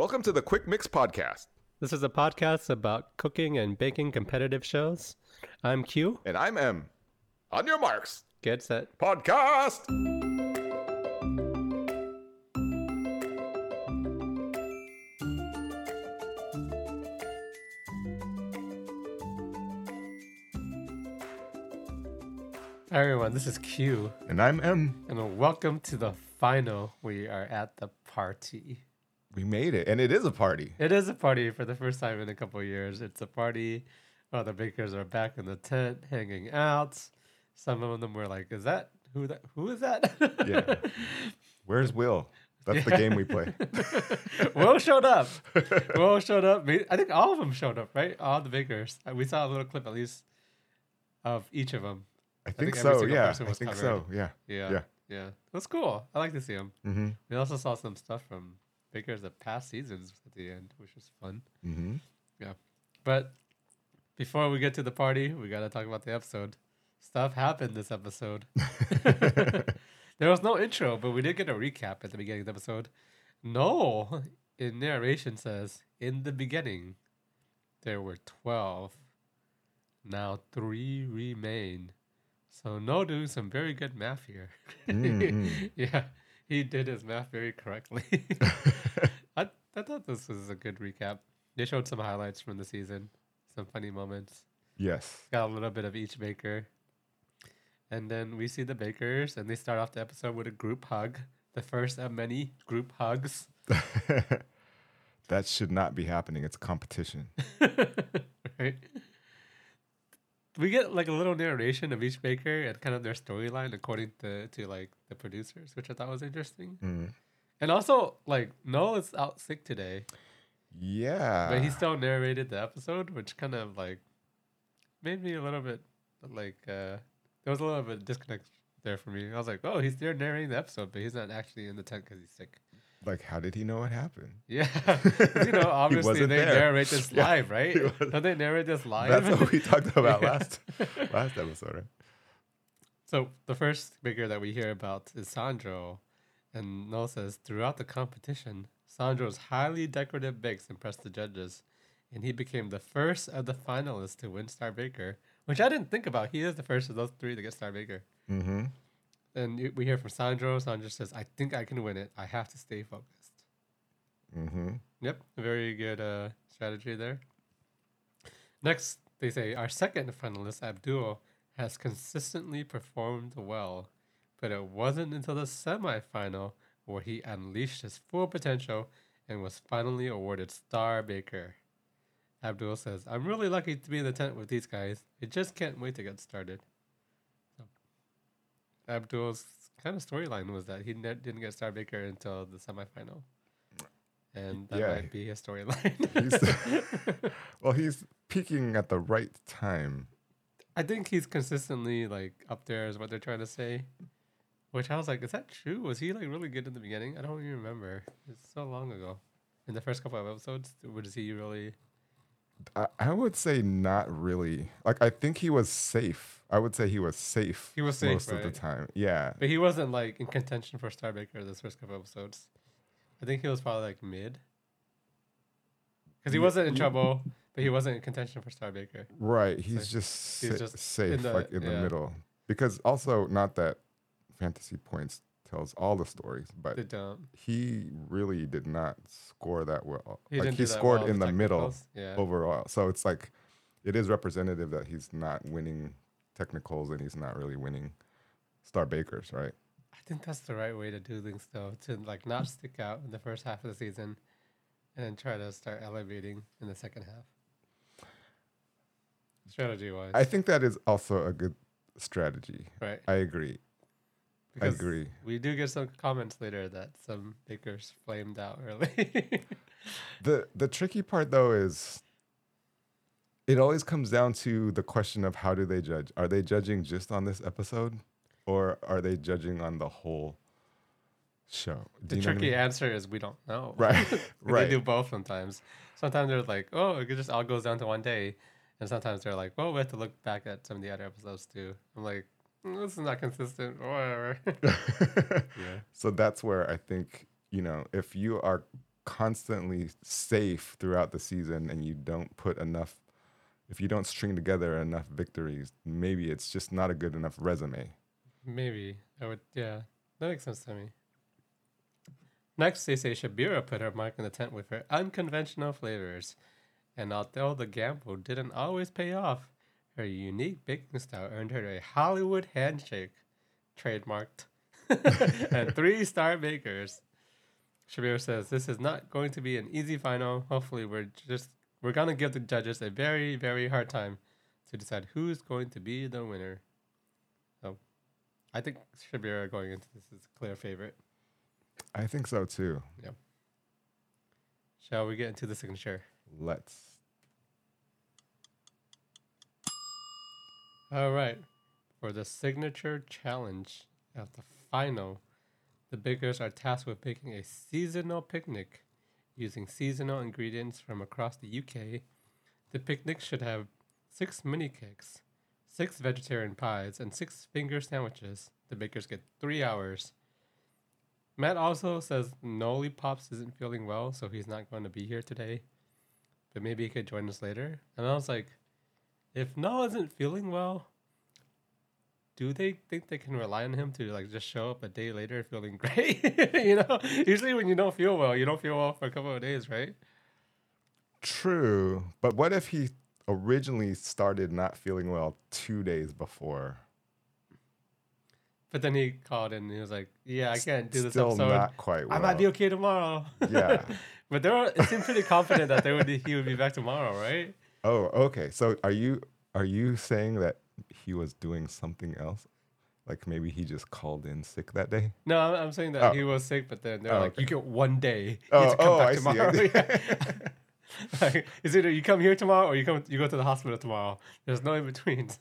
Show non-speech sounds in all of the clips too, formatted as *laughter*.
Welcome to the Quick Mix Podcast. This is a podcast about cooking and baking competitive shows. I'm Q. And I'm M. On your marks. Get set. Podcast. Hi everyone, this is Q, And I'm M. and welcome to the final. We are at the party. We made it. And it is a party. It is a party for the first time in a couple of years. It's a party. Well, the bakers are back in the tent, hanging out. Some of them were like, "Is that who? That who is that?" Yeah. Where's Will? That's the game we play. *laughs* Will showed up. Will showed up. I think all of them showed up, right? All the bakers. Uh, We saw a little clip at least of each of them. I think think, so. Yeah. I think covered. so. Yeah. Yeah. Yeah. Yeah. Was cool. I like to see them. Mm-hmm. We also saw some stuff from bakers of past seasons at the end, which was fun. Mm-hmm. Yeah, but before we get to the party, we got to talk about the episode. Stuff happened this episode. *laughs* there was no intro, but we did get a recap at the beginning of the episode. No, in narration says, in the beginning, there were 12. Now three remain. So no doing some very good math here. Mhm. *laughs* yeah, he did his math very correctly. *laughs* *laughs* I, I thought this was a good recap. They showed some highlights from the season, some funny moments. yes. Got a little bit of each baker. And then we see the bakers, and they start off the episode with a group hug. The first of many group hugs. *laughs* that should not be happening. It's a competition. right? We get like a little narration of each baker and kind of their storyline according to, to like the producers, which I thought was interesting. Mm. And also, like, Noel is out sick today. Yeah. but he still narrated the episode, which kind of like made me a little bit like uh there was a little bit of disconnect there for me. I was like, oh, he's there narrating the episode, but he's not actually in the tent because he's sick. Like, how did he know what happened? *laughs* Yeah, you know, *laughs* obviously they there. narrate this *laughs* Yeah, live, right? Don't they narrate this live? That's what we talked about Yeah. last last episode. Right? So the first baker that we hear about is Sandro, and Noel says throughout the competition, Sandro's highly decorative bakes impressed the judges, and he became the first of the finalists to win Star Baker, which I didn't think about. He is the first of those three to get Star Baker. Mm-hmm. And we hear from Sandro. Sandro says, "I think I can win it. I have to stay focused." Mm-hmm. Yep, very good uh, strategy there. Next, they say our second finalist, Abdul, has consistently performed well, but it wasn't until the semifinal where he unleashed his full potential and was finally awarded Star Baker. Abdul says, I'm really lucky to be in the tent with these guys. I just can't wait to get started. Abdul's kind of storyline was that he ne- didn't get Star Baker until the semifinal. And that Yeah. might be his storyline. *laughs* He's- *laughs* Well, he's peaking at the right time. I think he's consistently like up there is what they're trying to say. Which I was like, is that true? Was he like really good in the beginning? I don't even remember. It's so long ago. In the first couple of episodes, was he really? I, I would say not really. Like I think he was safe. I would say he was safe. He was safe, most of the time. Yeah. But he wasn't like in contention for Star Baker this first couple episodes. I think he was probably like mid. Because he wasn't in trouble, but he wasn't in contention for Star Baker. Right. He's So just, he's sa- just safe, in the- like in the yeah. middle. Because also, not that Fantasy Points tells all the stories, but They don't. he really did not score that well. He like he scored well in the middle. Yeah. overall. So it's like it is representative that he's not winning technicals and he's not really winning Star Bakers, right? I think that's the right way to do things, though, to like not stick out in the first half of the season, and then try to start elevating in the second half. Strategy wise, I think that is also a good strategy. right? I agree. I agree. We do get some comments later that some bakers flamed out early. *laughs* The the tricky part though is it always comes down to the question of how do they judge? Are they judging just on this episode or are they judging on the whole show? the Do know what I tricky mean? answer is we don't know. *laughs* Right. *laughs* Right. They do both sometimes. Sometimes they're like, oh, it just all goes down to one day. And sometimes they're like, well, we have to look back at some of the other episodes too. I'm like, "Mm, this is not consistent or whatever. *laughs* *laughs* yeah. So that's where I think, you know, if you are constantly safe throughout the season and you don't put enough if you don't string together enough victories, maybe it's just not a good enough resume. Maybe I would. Yeah, that makes sense to me. Next, they say Syabira put her mark in the tent with her unconventional flavors, and although the gamble didn't always pay off, her unique baking style earned her a Hollywood handshake, trademarked, *laughs* and three-star bakers. Syabira says this is not going to be an easy final. Hopefully, we're just we're gonna give the judges a very very hard time to decide who's going to be the winner. So, I think Syabira going into this is a clear favorite. I think so too. Yeah. Shall we get into the signature? Let's. All right. For the signature challenge of the final, the bakers are tasked with baking a seasonal picnic using seasonal ingredients from across the UK. The picnic should have six mini cakes, six vegetarian pies, and six finger sandwiches. The bakers get three hours. Matt also says Noli Pops isn't feeling well, so he's not going to be here today. But maybe he could join us later. And I was like, if Noah isn't feeling well, do they think they can rely on him to like just show up a day later feeling *laughs* great? you know, usually when you don't feel well, you don't feel well for a couple of days, right? True. But what if he originally started not feeling well two days before? But then he called and he was like, "Yeah, I can't do this Still episode. not quite well. I might be okay tomorrow." *laughs* Yeah. but they were, it seemed pretty confident that they would he would be back tomorrow, right? Oh, okay. So are you are you saying that he was doing something else? Like maybe he just called in sick that day? No, I'm, I'm saying that Oh. he was sick, but then they're Oh, like, okay. "You get one day. You Oh, have to come oh, back I see. tomorrow." Yeah. *laughs* *laughs* like, it's either you come here tomorrow or you come you go to the hospital tomorrow. There's no in between. *laughs*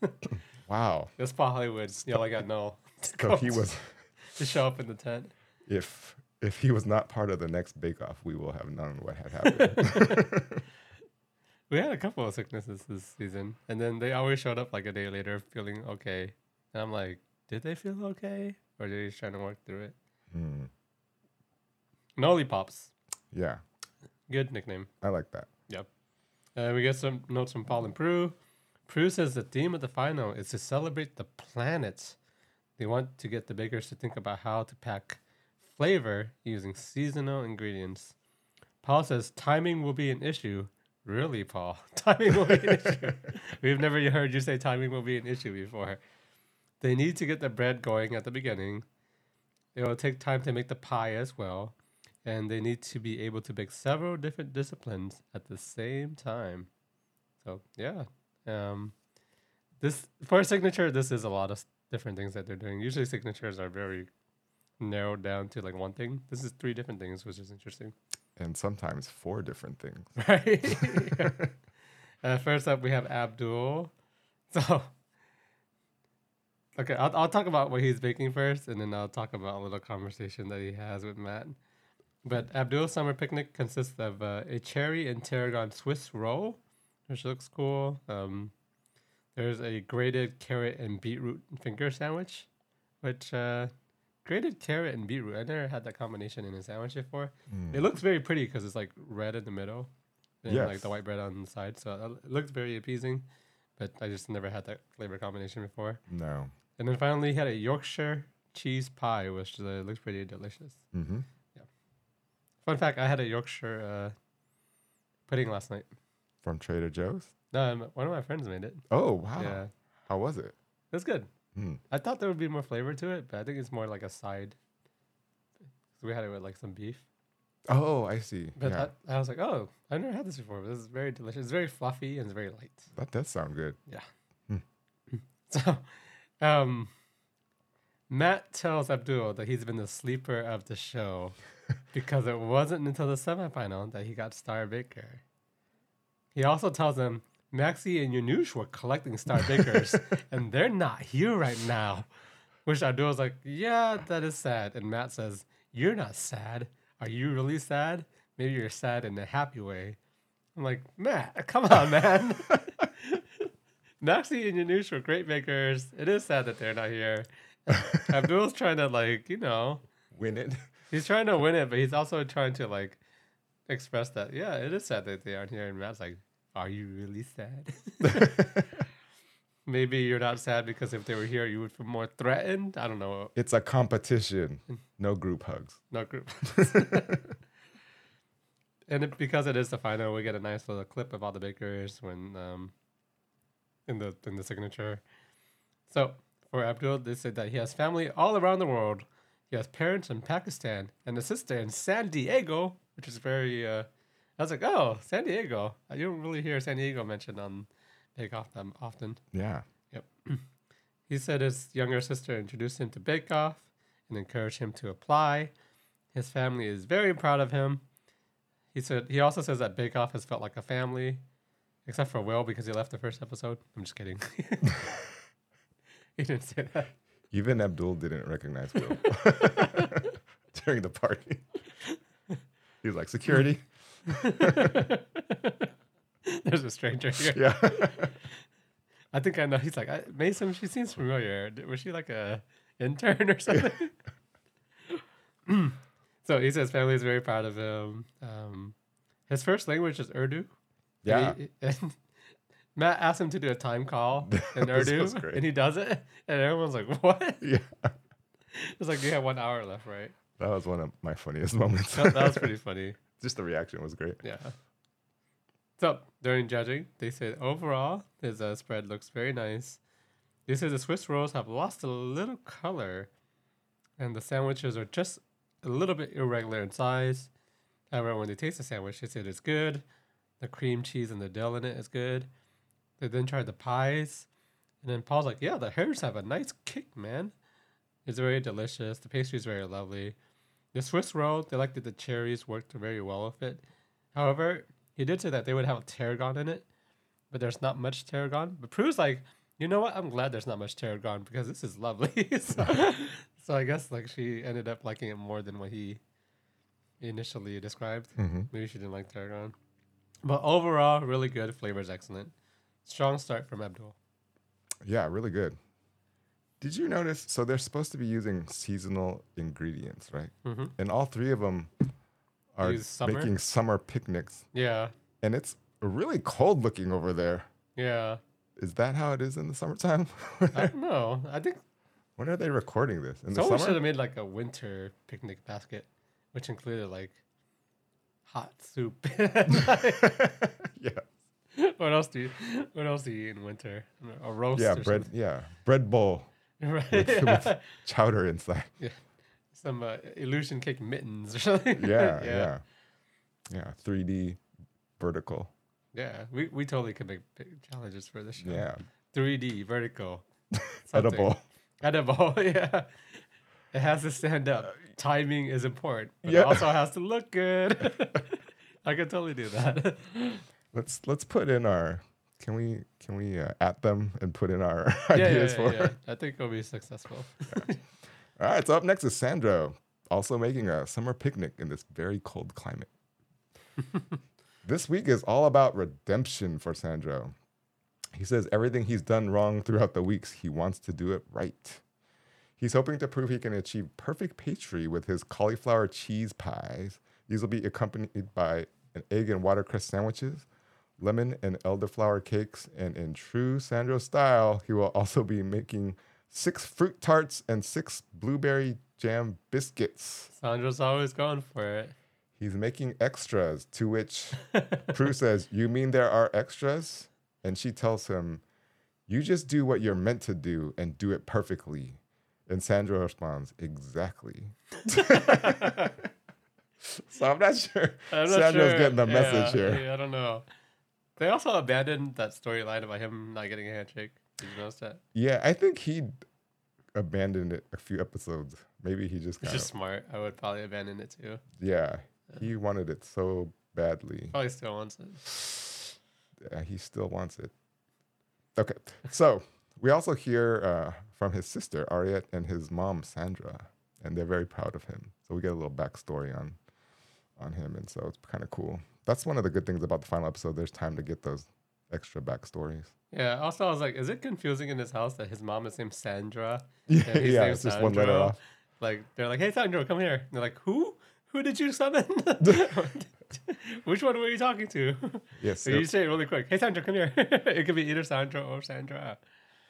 Wow. That's Paul Hollywood. You know, like I know. So he was to show up in the tent. if if he was not part of the next bake off, we will have known what had happened. We had a couple of sicknesses this season, and then they always showed up like a day later feeling okay. And I'm like, did they feel okay, or are they just trying to work through it? Hmm. Noli Pops, Yeah, good nickname. I like that. Yep. Uh, we get some notes from Paul and Prue. Prue says the theme of the final is to celebrate the planet. They want to get the bakers to think about how to pack flavor using seasonal ingredients. Paul says timing will be an issue. Really, Paul? *laughs* Timing will be an issue. We've never heard you say timing will be an issue before. They need to get the bread going at the beginning. It will take time to make the pie as well and they need to be able to bake several different disciplines at the same time. So yeah, um, this for a signature, this is a lot of different things that they're doing. Usually signatures are very narrowed down to like one thing. This is three different things, which is interesting, And sometimes four different things. *laughs* right? uh, first up, we have Abdul. So. Okay, I'll, I'll talk about what he's baking first, and then I'll talk about a little conversation that he has with Matt. But Abdul's summer picnic consists of uh, a cherry and tarragon Swiss roll, which looks cool. Um, there's a grated carrot and beetroot finger sandwich, which uh, grated carrot and beetroot. I never had that combination in a sandwich before. Mm. It looks very pretty because it's like red in the middle, and like the white bread on the side. So it- it looks very appeasing. But I just never had that flavor combination before. No. And then finally, he had a Yorkshire cheese pie, which uh, looks pretty delicious. Mm-hmm. Fun fact: I had a Yorkshire uh, pudding last night. From Trader Joe's. No, um, one of my friends made it. Oh wow. Yeah, How was it? it's good. Hmm. I thought there would be more flavor to it, but I think it's more like a side. 'Cause we had it with like some beef, Oh, I see. but yeah, I, I was like, oh, I've never had this before. This is very delicious. It's very fluffy and it's very light. that does sound good. Yeah. *laughs* So, um, Matt tells Abdul that he's been the sleeper of the show *laughs* because it wasn't until the semifinal that he got Star Baker. He also tells him Maxy and Janusz were collecting Star Bakers *laughs* and they're not here right now. Which Abdul's like, yeah, that is sad. And Matt says, you're not sad. Are you really sad? Maybe you're sad in a happy way. I'm like, Matt, come on, man. *laughs* Maxy and Janusz were great makers. It is sad that they're not here. Abdul's trying to like, you know, Win it. he's trying to win it, but he's also trying to like express that, yeah, it is sad that they aren't here. And Matt's like, are you really sad? *laughs* *laughs* Maybe you're not sad because if they were here, you would feel more threatened. I don't know. it's a competition. No group hugs. No group. *laughs* and it, because it is the final, we get a nice little clip of all the bakers when um in the in the signature. So for Abdul, they said that he has family all around the world. He has parents in Pakistan and a sister in San Diego, which is very. Uh, I was like, oh, San Diego. Uh, you don't really hear San Diego mentioned on Bake Off that often. Yeah. Yep. *clears throat* he said his younger sister introduced him to Bake Off and encouraged him to apply. His family is very proud of him. He said he also says that Bake Off has felt like a family, except for Will because he left the first episode. I'm just kidding. *laughs* *laughs* he didn't say that. Even Abdul didn't recognize Will *laughs* during the party. He was like, security. *laughs* There's a stranger here. Yeah. *laughs* I think I know. He's like, I, Mason, she seems familiar. Was she like a intern or *laughs* something? *clears throat* so he says family is very proud of him. Um, his first language is Urdu. Yeah. And he- and Matt asked him to do a time call in Urdu, and he does it, and everyone's like, "What?" Yeah. It's like you have one hour left, right? That was one of my funniest moments. That, that was pretty funny. Just the reaction was great. Yeah. So during judging, they said overall his uh, spread looks very nice. They said the Swiss rolls have lost a little color, and the sandwiches are just a little bit irregular in size. However, when they taste the sandwich, they said it's good. The cream cheese and the dill in it is good. They then tried the pies, and then Paul's like, "Yeah, the hairs have a nice kick, man. It's very delicious. The pastry is very lovely. The Swiss roll, they liked that the cherries worked very well with it. However, he did say that they would have tarragon in it, but there's not much tarragon. But Prue's like, you know what? I'm glad there's not much tarragon because this is lovely. *laughs* so, *laughs* so I guess like she ended up liking it more than what he initially described. hmm Maybe she didn't like tarragon. But overall, really good. Flavor's excellent. Strong start from Abdul. Yeah, really good. Did you notice? So they're supposed to be using seasonal ingredients, right? Mm-hmm. And all three of them are summer? making summer picnics, Yeah, and it's really cold looking over there. yeah. Is that how it is in the summertime? *laughs* I don't know. I think when are they recording this? In the Someone should have made like a winter picnic basket, which included like hot soup. *laughs* *laughs* yeah, what else do you What else do you eat in winter? A roast. yeah, bread. Yeah, bread bowl, something. Right. with- with- *laughs* chowder inside. Yeah. Some uh, illusion cake mittens or *laughs* something. Yeah, yeah. yeah, yeah. 3D vertical. Yeah. We we totally could make big challenges for this show. Yeah, 3D vertical. *laughs* edible. Edible. Yeah. It has to stand up. Timing is important. But yeah. It also has to look good. I could totally do that. Let's let's put in our. Can we can we uh, at them and put in our *laughs* yeah, ideas yeah, for? yeah. I think it'll be successful. All right, so up next is Sandro, also making a summer picnic in this very cold climate. *laughs* this week is all about redemption for Sandro. He says everything he's done wrong throughout the weeks, he wants to do it right. He's hoping to prove he can achieve perfect pastry with his cauliflower cheese pies. These will be accompanied by an egg and watercress sandwiches, lemon and elderflower cakes, and in true Sandro style, he will also be making six fruit tarts and six blueberry jam biscuits. Sandra's always going for it. He's making extras, to which *laughs* Prue says, You mean there are extras? And she tells him, You just do what you're meant to do and do it perfectly. And Sandra responds, Exactly. *laughs* *laughs* so I'm not sure I'm not Sandra's sure. getting the Yeah, message here. yeah, I don't know. They also abandoned that storyline about him not getting a handshake. Did you notice that? Yeah, I think he abandoned it a few episodes. Maybe he just is of, smart. I would probably abandon it too. yeah, he wanted it so badly. Probably still wants it. Yeah, he still wants it. Okay, so we also hear uh, from his sister Ariette and his mom Sandra, and they're very proud of him. So we get a little backstory on on him, and so it's kind of cool. That's one of the good things about the final episode. There's time to get those extra backstories. Yeah. Also, I was like, is it confusing in his house that his mom is named Sandra? *laughs* Yeah, yeah, it's just one letter off. Like they're like, hey Sandra, come here. And they're like, who? Who did you summon? *laughs* Which one were you talking to? *laughs* Yes. So you say it really quick. Hey Sandra, come here. it could be either Sandra or Sandra.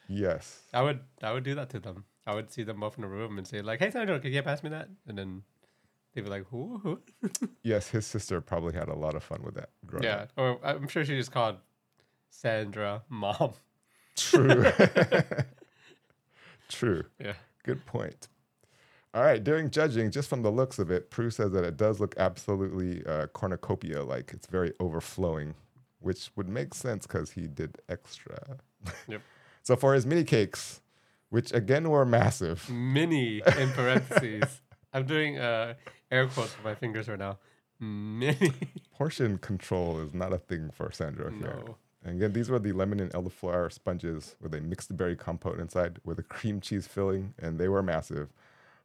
yes. I would I would do that to them. I would see them both in a room and say like, "Hey Sandra, can you pass me that?" And then they'd be like, "Who?" *laughs* Yes, his sister probably had a lot of fun with that. growing Yeah, up. or I'm sure she just called Sandra mom. True. *laughs* True. Yeah. Good point. All right, during judging, just from the looks of it, Prue says that it does look absolutely uh, cornucopia like. It's very overflowing, which would make sense because he did extra. Yep. *laughs* so for his mini cakes, which again were massive, Mini in parentheses. I'm doing uh, air quotes with my fingers right now. Mini. *laughs* portion control is not a thing for Sandra here. no. And again, these were the lemon and elderflower sponges with a mixed berry compote inside with a cream cheese filling, and they were massive.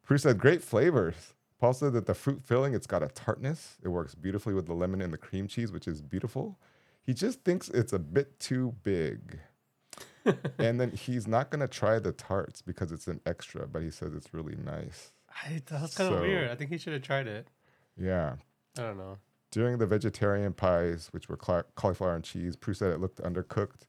Prue said great flavors. Paul said that the fruit filling, it's got a tartness. It works beautifully with the lemon and the cream cheese, which is beautiful. He just thinks it's a bit too big. *laughs* and then he's not gonna try the tarts because it's an extra, but he says it's really nice. I, that's kind of So- weird. I think he should have tried it. Yeah. I don't know. During the vegetarian pies, which were cla- cauliflower and cheese, Prue said it looked undercooked.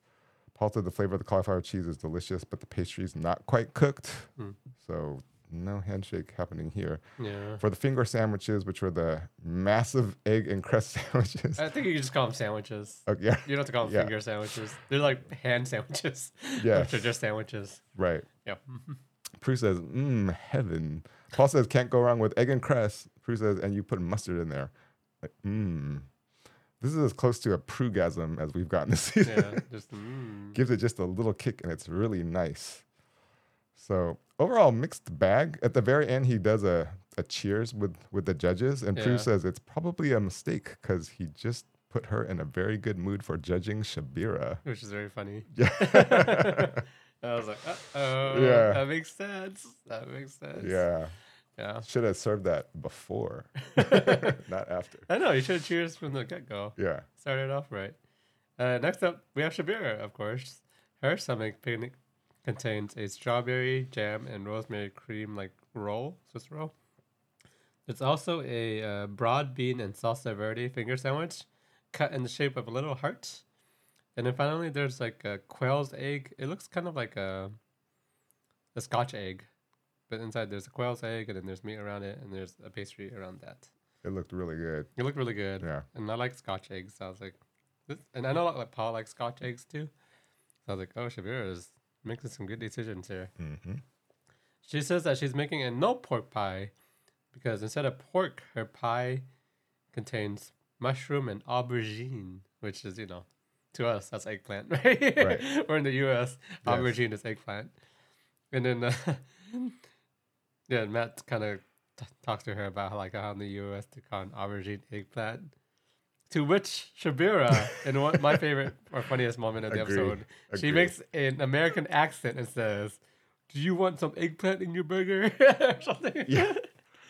Paul said the flavor of the cauliflower cheese is delicious, but the pastry's not quite cooked. Hmm. So no handshake happening here. Yeah. For the finger sandwiches, which were the massive egg and crust *laughs* sandwiches. I think you can just call them sandwiches. okay, yeah, You don't have to call them Yeah. finger sandwiches. They're like hand sandwiches. *laughs* Which are just sandwiches. right. Yeah. *laughs* Prue says, mmm, heaven. Paul says, can't go wrong with egg and crust. Prue says, and you put mustard in there. Like, mmm. This is as close to a prugasm as we've gotten this season. Yeah. Just *laughs* mm. gives it just a little kick and it's really nice. So overall mixed bag. At the very end, he does a, a cheers with, with the judges, and Prue says it's probably a mistake because he just put her in a very good mood for judging Syabira. which is very funny. *laughs* Yeah. *laughs* I was like, uh oh, Yeah. that makes sense. That makes sense. yeah. Yeah. Should have served that before, *laughs* not after. I know, you should have cheers from the get go. Yeah. Started off right. Uh, next up, we have Syabira, of course. Her stomach picnic contains a strawberry jam and rosemary cream like roll, Swiss roll. It's also a uh, broad bean and salsa verde finger sandwich cut in the shape of a little heart. And then finally, there's like a quail's egg. It looks kind of like a, a scotch egg, but inside there's a quail's egg, and then there's meat around it, and there's a pastry around that. It looked really good. It looked really good. Yeah. And I like Scotch eggs. So I was like, this, and I know like Paul likes Scotch eggs too. So I was like, oh, Syabira is making some good decisions here. hmm She says that she's making a no pork pie because instead of pork, her pie contains mushroom and aubergine, which is, you know, to us, that's eggplant, *laughs* right? Right. We're in the US, Yes. aubergine is eggplant. And then, uh, *laughs* yeah, Matt kind of t- talks to her about how, like how in the US they call an aubergine eggplant. To which Syabira, *laughs* in one, my favorite or funniest moment of the Agree. episode, she makes an American accent and says, "Do you want some eggplant in your burger?" *laughs* or something. Yeah.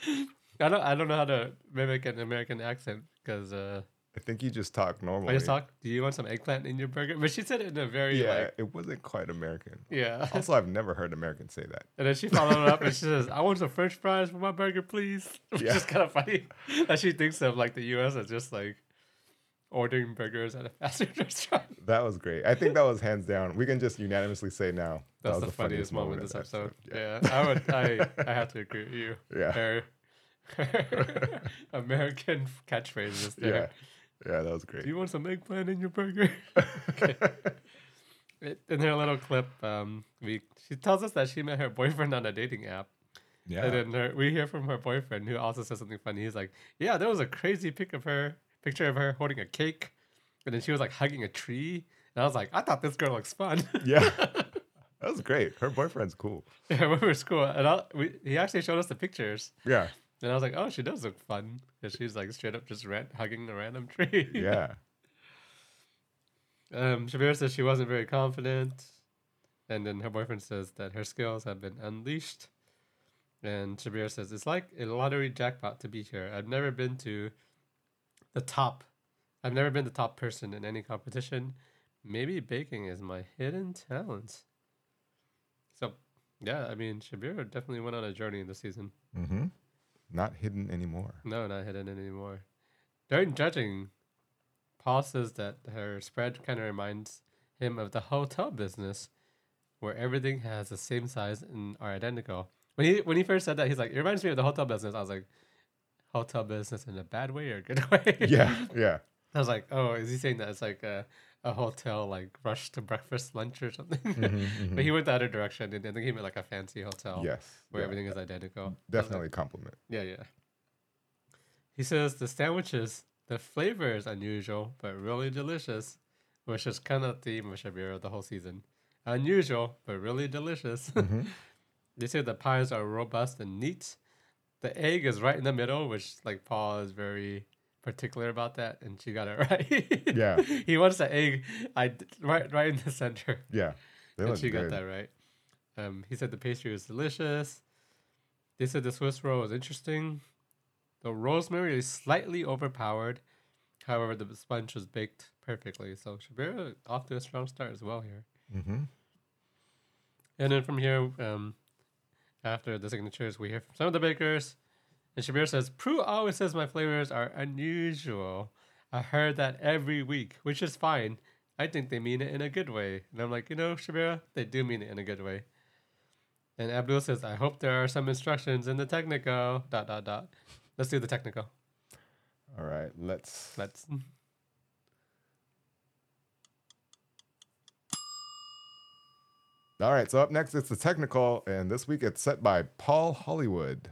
*laughs* I don't. I don't know how to mimic an American accent because uh, I think you just talk normally. I just talk. Do you want some eggplant in your burger? But she said it in a very Yeah, like it wasn't quite American. yeah. Also, I've never heard Americans say that. And then she followed it up and she says, "I want some French fries for my burger, please." *laughs* Which Yeah. is kind of funny that she thinks of like the U.S. as just like ordering burgers at a *laughs* fast food restaurant. That was great. I think that was hands down. We can just unanimously say now that That's was the, funniest, moment of this of episode. the Yeah. I would. I I have to agree with you. *laughs* Yeah. Her, American catchphrases Yeah. there. Yeah, that was great. Do you want some eggplant in your burger? *laughs* Okay. In her little clip, um, we she tells us that she met her boyfriend on a dating app. yeah. And then her, we hear from her boyfriend who also says something funny. He's like, "Yeah, there was a crazy pic of her, picture of her holding a cake, and then she was like hugging a tree." And I was like, "I thought this girl looks fun." *laughs* yeah. *laughs* That was great. Her boyfriend's cool. yeah, we were cool, and I, we, he actually showed us the pictures, Yeah. And I was like, "Oh, she does look fun," because she's like straight up just ran, hugging a random tree. Yeah. *laughs* Um, Shabir says she wasn't very confident, and then her boyfriend says that her skills have been unleashed. And Shabir says it's like a lottery jackpot to be here. I've never been to the top. I've never been the top person in any competition. Maybe baking is my hidden talent. So, yeah, I mean, Shabir definitely went on a journey in the season. Mm-hmm. Not hidden anymore. No, not hidden anymore. During judging, Paul says that her spread kind of reminds him of the hotel business, where everything has the same size and are identical. When he when he first said that, he's like, "It reminds me of the hotel business." I was like, "Hotel business in a bad way or a good *laughs* way?" Yeah, yeah. I was like, "Oh, is he saying that it's like a, a hotel like rush to breakfast, lunch, or something?" Mhm, *laughs* but he went the other direction, and think he meant like a fancy hotel Yes. where yeah. everything is identical. Was like, Definitely compliment. yeah, yeah. He says the sandwiches, the flavor is unusual but really delicious, which is kind of the theme of Syabira the whole season. Unusual but really delicious. *laughs* Mhm. they say the pies are robust and neat. The egg is right in the middle, which like Paul is very particular about that, and she got it *laughs* right. Yeah. he wants the egg I right right in the center Yeah. And she got that right. Um, he said the pastry was delicious. They said the Swiss roll was interesting. The rosemary is slightly overpowered. However, the sponge was baked perfectly. So Syabira off to a strong start as well here. Mm-hmm. And then from here, um, after the signatures, we hear from some of the bakers. And Shabir says, Prue always says my flavors are unusual. I heard that every week, which is fine. I think they mean it in a good way. And I'm like, you know, Syabira, they do mean it in a good way. And Abdul says, I hope there are some instructions in the technical. Dot dot dot. Let's do the technical. All right. Let's. Let's. All right. So up next, it's the technical, and this week it's set by Paul Hollywood.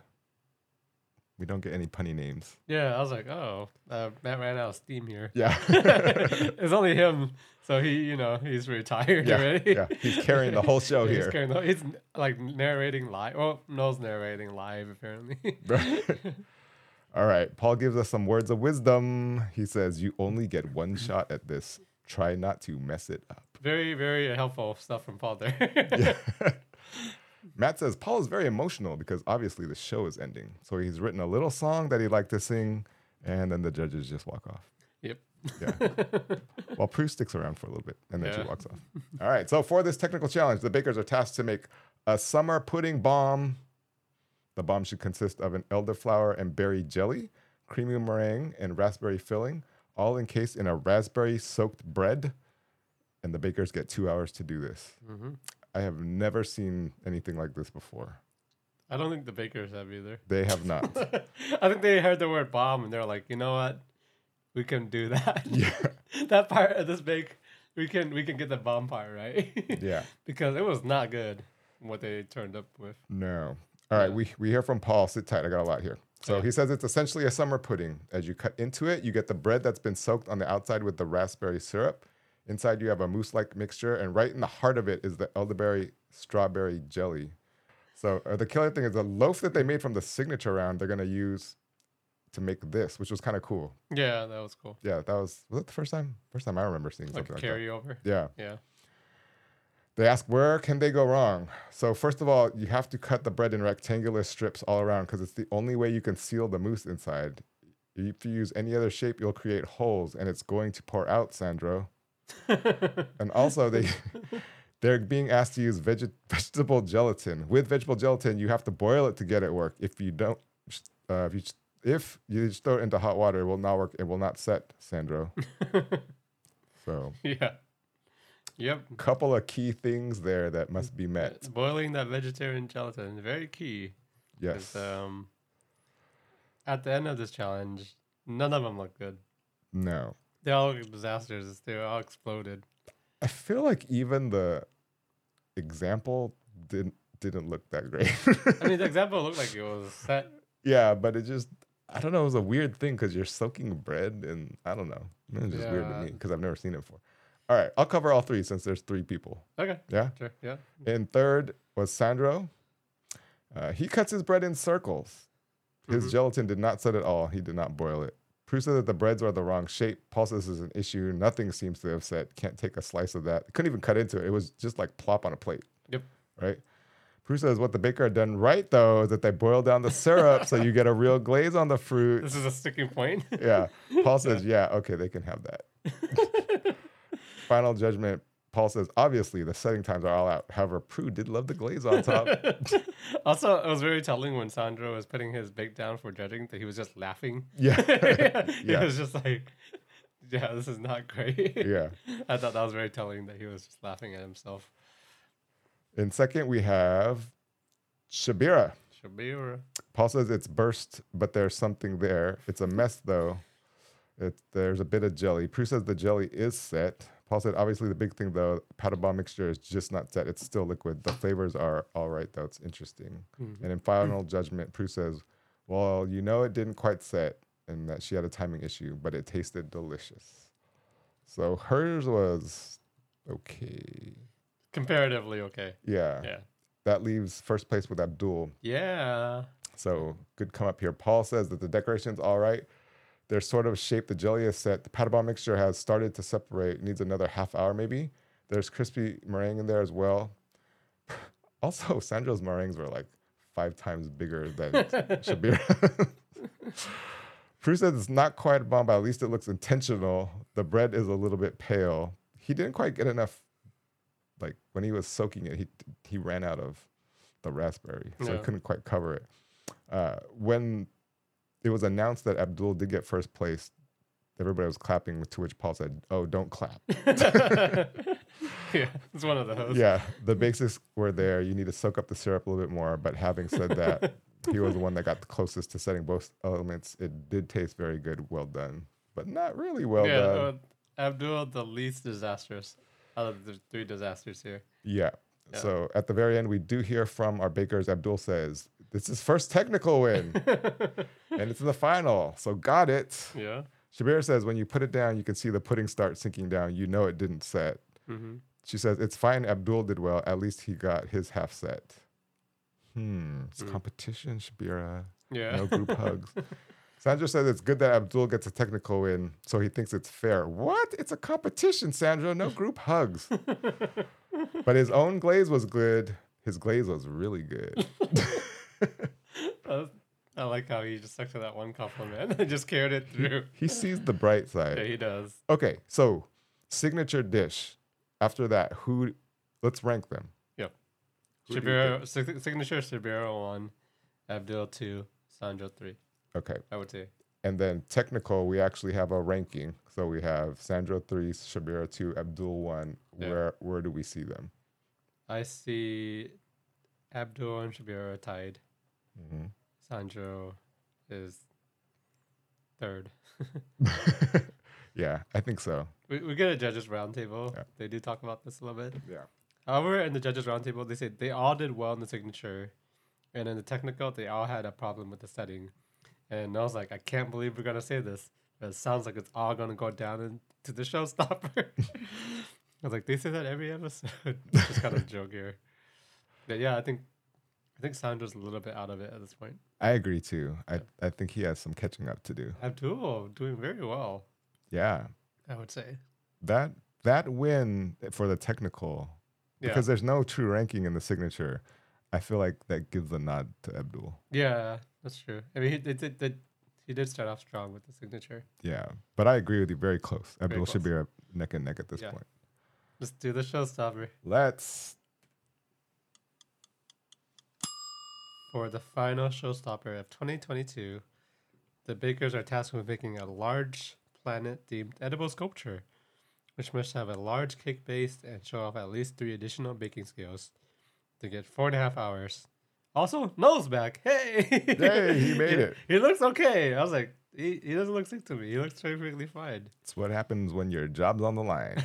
We don't get any punny names. Yeah, I was like, oh, uh, Matt ran out of steam here. Yeah. *laughs* it's only him, so he, you know, he's retired yeah. already. Yeah. He's carrying the whole show *laughs* here. He's, carrying the, he's like narrating live. Well, Noel's narrating live apparently. *laughs* All right. Paul gives us some words of wisdom. He says, You only get one shot at this. Try not to mess it up. very, very helpful stuff from Paul there. Yeah. Matt says, Paul is very emotional because obviously the show is ending. So he's written a little song that he'd like to sing, and then the judges just walk off. Yep. Yeah. *laughs* While Prue sticks around for a little bit and then she walks off. All right. So for this technical challenge, the bakers are tasked to make a summer pudding bomb. The bomb should consist of an elderflower and berry jelly, creamy meringue, and raspberry filling, all encased in a raspberry soaked bread. And the bakers get two hours to do this. hmm I have never seen anything like this before. I don't think the bakers have either. They have not. *laughs* I think they heard the word bomb and they're like, you know what? We can do that. *laughs* yeah. *laughs* that part of this bake, we can we can get the bomb part right. Yeah. because it was not good what they turned up with. No. All right, Yeah. we, we hear from Paul. Sit tight. I got a lot here. So Okay. he says it's essentially a summer pudding. As you cut into it, you get the bread that's been soaked on the outside with the raspberry syrup. Inside, you have a mousse like mixture, and right in the heart of it is the elderberry strawberry jelly. So uh, the killer thing is the loaf that they made from the signature round, they're going to use to make this, which was kind of cool. Yeah, that was cool. Yeah, that was, was that the first time? First time I remember seeing Like something like that. carryover. Yeah. Yeah. They ask where can they go wrong? So first of all, you have to cut the bread in rectangular strips all around because it's the only way you can seal the mousse inside. If you use any other shape, you'll create holes, and it's going to pour out, Sandro. And also, they *laughs* they're being asked to use veg- vegetable gelatin. With vegetable gelatin, you have to boil it to get it work. If you don't, uh, if you if you just throw it into hot water, it will not work. It will not set, Sandro. *laughs* So, yeah. Yep. couple of key things there that must be met. It's boiling that vegetarian gelatin very key. Yes. Um, at the end of this challenge, none of them look good. No. They all disasters. They all exploded. I feel like even the example didn't didn't look that great. *laughs* I mean, the example looked like it was set. yeah, but it just I don't know. It was a weird thing because you're soaking bread, and I don't know. It was just weird to me because I've never seen it before. All right, I'll cover all three since there's three people. Okay. Yeah. Sure. Yeah. And third was Sandro. Uh, he cuts his bread in circles. His Mhm. gelatin did not set at all. He did not boil it. Prue said that the breads are the wrong shape. Paul says this is an issue. Nothing seems to have set. Can't take a slice of that. Couldn't even cut into it. It was just like plop on a plate. Yep. Right? Prue says what the baker had done right though is that they boiled down the syrup so you get a real glaze on the fruit. This is a sticking point. Yeah. Paul says, *laughs* yeah, okay, they can have that. *laughs* Final judgment Paul says, obviously the setting times are all out. However, Prue did love the glaze on top. *laughs* also, it was very telling when Sandro was putting his bake down for judging that he was just laughing. *laughs* yeah. *laughs* It Yeah. was just like, yeah, this is not great. yeah. I thought that was very telling that he was just laughing at himself. In second, we have Syabira. Syabira. Paul says it's burst, but there's something there. It's a mess though. It, there's a bit of jelly. Prue says the jelly is set. Paul said obviously the big thing though, powder bomb mixture is just not set. It's still liquid. The flavors are all right though. It's interesting. Mm-hmm. And in final judgment, Prue says, "Well, you know it didn't quite set, and that she had a timing issue, but it tasted delicious." So hers was okay. Comparatively okay. Yeah, Yeah. that leaves first place with Abdul. Yeah. So good come up here. Paul says that the decoration's all right. They're sort of shaped. The jelly is set. The bomb mixture has started to separate. Needs another half hour maybe. There's crispy meringue in there as well. *laughs* Also, Sandro's meringues were like five times bigger than *laughs* Syabira. *laughs* Prue says it's not quite a bomb, but at least it looks intentional. The bread is a little bit pale. He didn't quite get enough. Like when he was soaking it, he he ran out of the raspberry, so he couldn't quite cover it. Uh, when it was announced that Abdul did get first place, everybody was clapping. To which Paul said, "Oh, don't clap." *laughs* yeah. It's one of those. yeah, the basics were there. You need to soak up the syrup a little bit more. But having said that, *laughs* he was the one that got the closest to setting both elements. It did taste very good. Well done, but not really well yeah. done. uh, Abdul, the least disastrous out of the three disasters here. Yeah. Yeah. So at the very end, we do hear from our bakers. Abdul says, "This is first technical win, *laughs* and it's in the final. So got it." yeah. Shabir says, "When you put it down, you can see the pudding start sinking down. You know it didn't set." hmm She says, "It's fine. Abdul did well. At least he got his half set." Hmm. It's Hmm. competition, Syabira. Yeah. No group *laughs* hugs. Sandra says it's good that Abdul gets a technical win, so he thinks it's fair. What? It's a competition, Sandra. No group hugs. *laughs* but his own glaze was good. His glaze was really good. I like how he just stuck to that one compliment and *laughs* just carried it through. he sees the bright side. Yeah, he does. Okay, so signature dish. After that, who? Let's rank them. Yep. Who do you Shabiro, sig- signature Shabiro one, Abdul two, Sandro three. Okay, I would say. and then technical, we actually have a ranking. So we have Sandro three, Syabira two, Abdul one. Yeah. Where where do we see them? I see Abdul and Shabiro tied. Mhm. Sandro is third. *laughs* yeah, I think so. We, we get a judges roundtable. Yeah. They do talk about this a little bit. Yeah. However, in the judges roundtable, they say they all did well in the signature, and in the technical, they all had a problem with the setting. And I was like, I can't believe we're gonna say this, but it sounds like it's all gonna go down into the *laughs* showstopper. *laughs* I was like, they say that every episode. Just kind of joke here. But yeah, I think I think Sandra's a little bit out of it at this point. I agree too. I, I think he has some catching up to do. Abdul doing very well, Yeah. I would say. That that win for the technical Yeah. because there's no true ranking in the signature. I feel like that gives a nod to Abdul. Yeah, that's true. I mean, he did, did, he did start off strong with the signature. Yeah. But I agree with you very close. Abdul should close. be neck and neck at this Yeah. point. Let's do the showstopper Let's for the final showstopper of 2022. The bakers are tasked with making a large planet-themed edible sculpture, which must have a large cake base and show off at least three additional baking skills to get four and a half hours. Also, nose back. Hey, Hey, he *laughs* made it. He looks okay. I was like, he, he doesn't look sick to me. He looks perfectly fine. it's what happens when your job's on the line.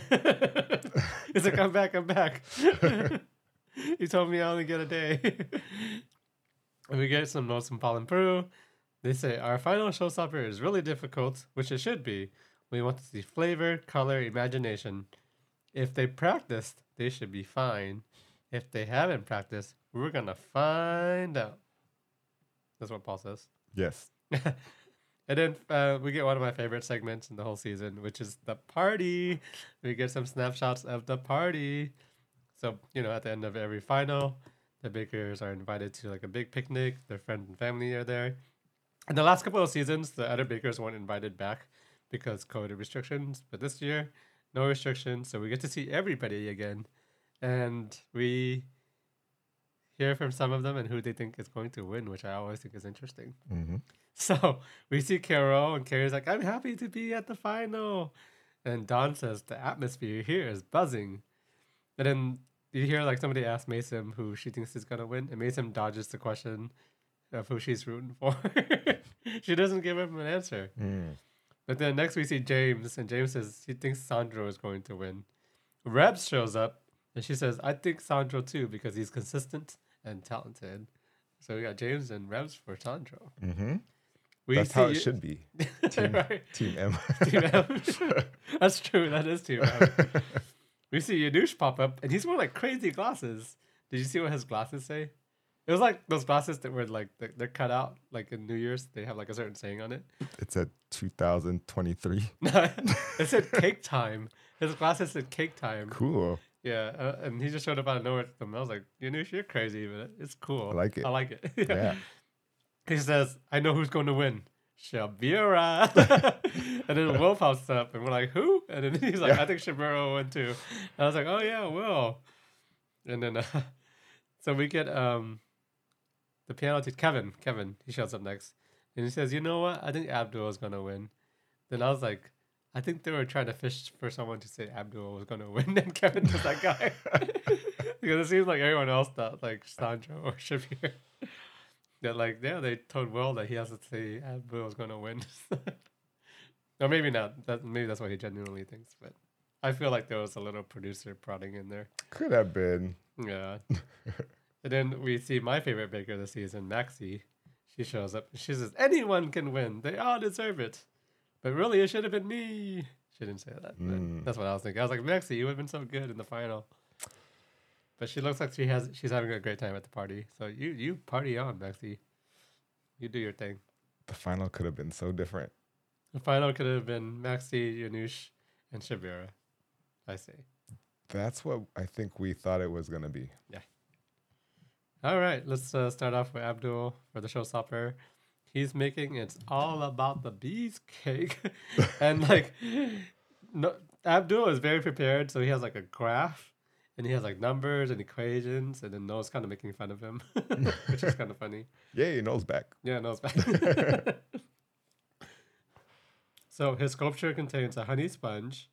He's like, I'm back, I'm back. *laughs* he told me I only get a day. *laughs* and we get some notes from Paul and Prue. They say, Our final showstopper is really difficult, which it should be. We want to see flavor, color, imagination. If they practiced, they should be fine. If they haven't practiced, we're going to find out. That's what Paul says. yes. *laughs* and then uh, we get one of my favorite segments in the whole season, which is the party. We get some snapshots of the party. So, you know, at the end of every final, the bakers are invited to like a big picnic. Their friends and family are there. In the last couple of seasons, the other bakers weren't invited back because COVID restrictions. But this year, no restrictions, so we get to see everybody again, and we hear from some of them and who they think is going to win, which I always think is interesting. hmm *laughs* So we see Carole, and Carrie's like, "I'm happy to be at the final," and Dawn says, "The atmosphere here is buzzing," and then you hear like somebody ask Mason who she thinks is gonna win, and Mason dodges the question of who she's rooting for. *laughs* she doesn't give him an answer. Mm. But then next we see James, and James says he thinks Sandro is going to win. Rebs shows up, and she says, I think Sandro too because he's consistent and talented. So we got James and Rebs for Sandro. hmm We That's how it see- should be. *laughs* Team, right. team M. Team M. *laughs* That's true. That is Team M. we see Janusz pop up, and he's wearing like crazy glasses. Did you see what his glasses say? It was like those glasses that were like they're, cut out like in New Year's. They have like a certain saying on it. It said 2023. *laughs* it said cake time. His glasses said cake time. Cool. Yeah, uh, and he just showed up out of nowhere to them. I was like, Janusz, you're crazy, but it's cool. I like it. I like it. *laughs* Yeah. He says, I know who's going to win. Syabira. *laughs* and then Will pops up, and we're like, who? And then *laughs* he's like, Yeah. I think Syabira went too. And I was like, oh, yeah, Will. And then, uh, *laughs* so we get um the piano teacher, Kevin. Kevin, he shows up next. And he says, you know what? I think Abdul is going to win. Then I was like, I think they were trying to fish for someone to say Abdul was going to win, and Kevin was that guy. because it seems like everyone else thought, like Sandro or Shabir. That like yeah, they told Will that he has to say Abdul was going to win. *laughs* or maybe not. That maybe that's what he genuinely thinks. But I feel like there was a little producer prodding in there. Could have been. Yeah. *laughs* and then we see my favorite baker this season, Maxy. She shows up. She says, "Anyone can win. They all deserve it." But really, it should have been me. She didn't say that. but Mm. That's what I was thinking. I was like, Maxy, you would have been so good in the final. But she looks like she has. She's having a great time at the party. So you you party on, Maxy. You do your thing. The final could have been so different. The final could have been Maxy, Janusz, and Syabira. I say. That's what I think we thought it was going to be. Yeah. All right, let's uh, start off with Abdul for the showstopper. He's making it's all about the bees cake, *laughs* and like, no, Abdul is very prepared, so he has like a graph, and he has like numbers and equations, and then Noel's kind of making fun of him, *laughs* which is kind of funny. Yay, nose back. Yeah, Noah's back. *laughs* so his sculpture contains a honey sponge,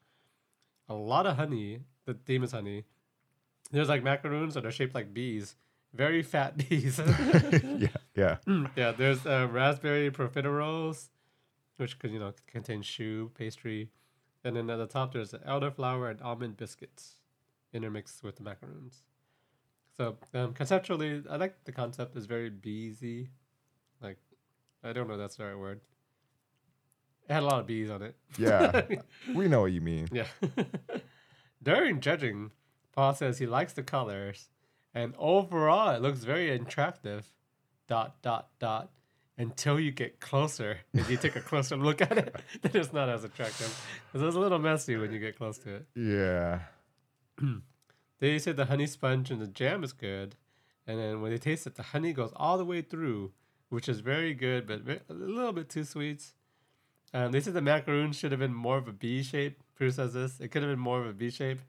a lot of honey. The theme is honey. There's like macaroons that are shaped like bees, very fat *laughs* bees. yeah, yeah. yeah, there's uh, raspberry profiteroles, which could you know contain choux pastry, and then at the top there's elderflower and almond biscuits, intermixed with the macaroons. So um, conceptually, I like the concept. is very beesy, like I don't know if that's the right word. It had a lot of bees on it. Yeah. *laughs* we know what you mean. Yeah. *laughs* During judging, Paul says he likes the colors, and overall it looks very attractive. Dot dot dot. Until you get closer, *laughs* and you take a closer look at it, then it's not as attractive. 'Cause it's a little messy when you get close to it. Yeah. *clears throat* They said the honey sponge and the jam is good, and then when they taste it, the honey goes all the way through, which is very good, but ve- a little bit too sweet. Um, they said the macaroons should have been more of a B shape. Prue says this. It could have been more of a B shape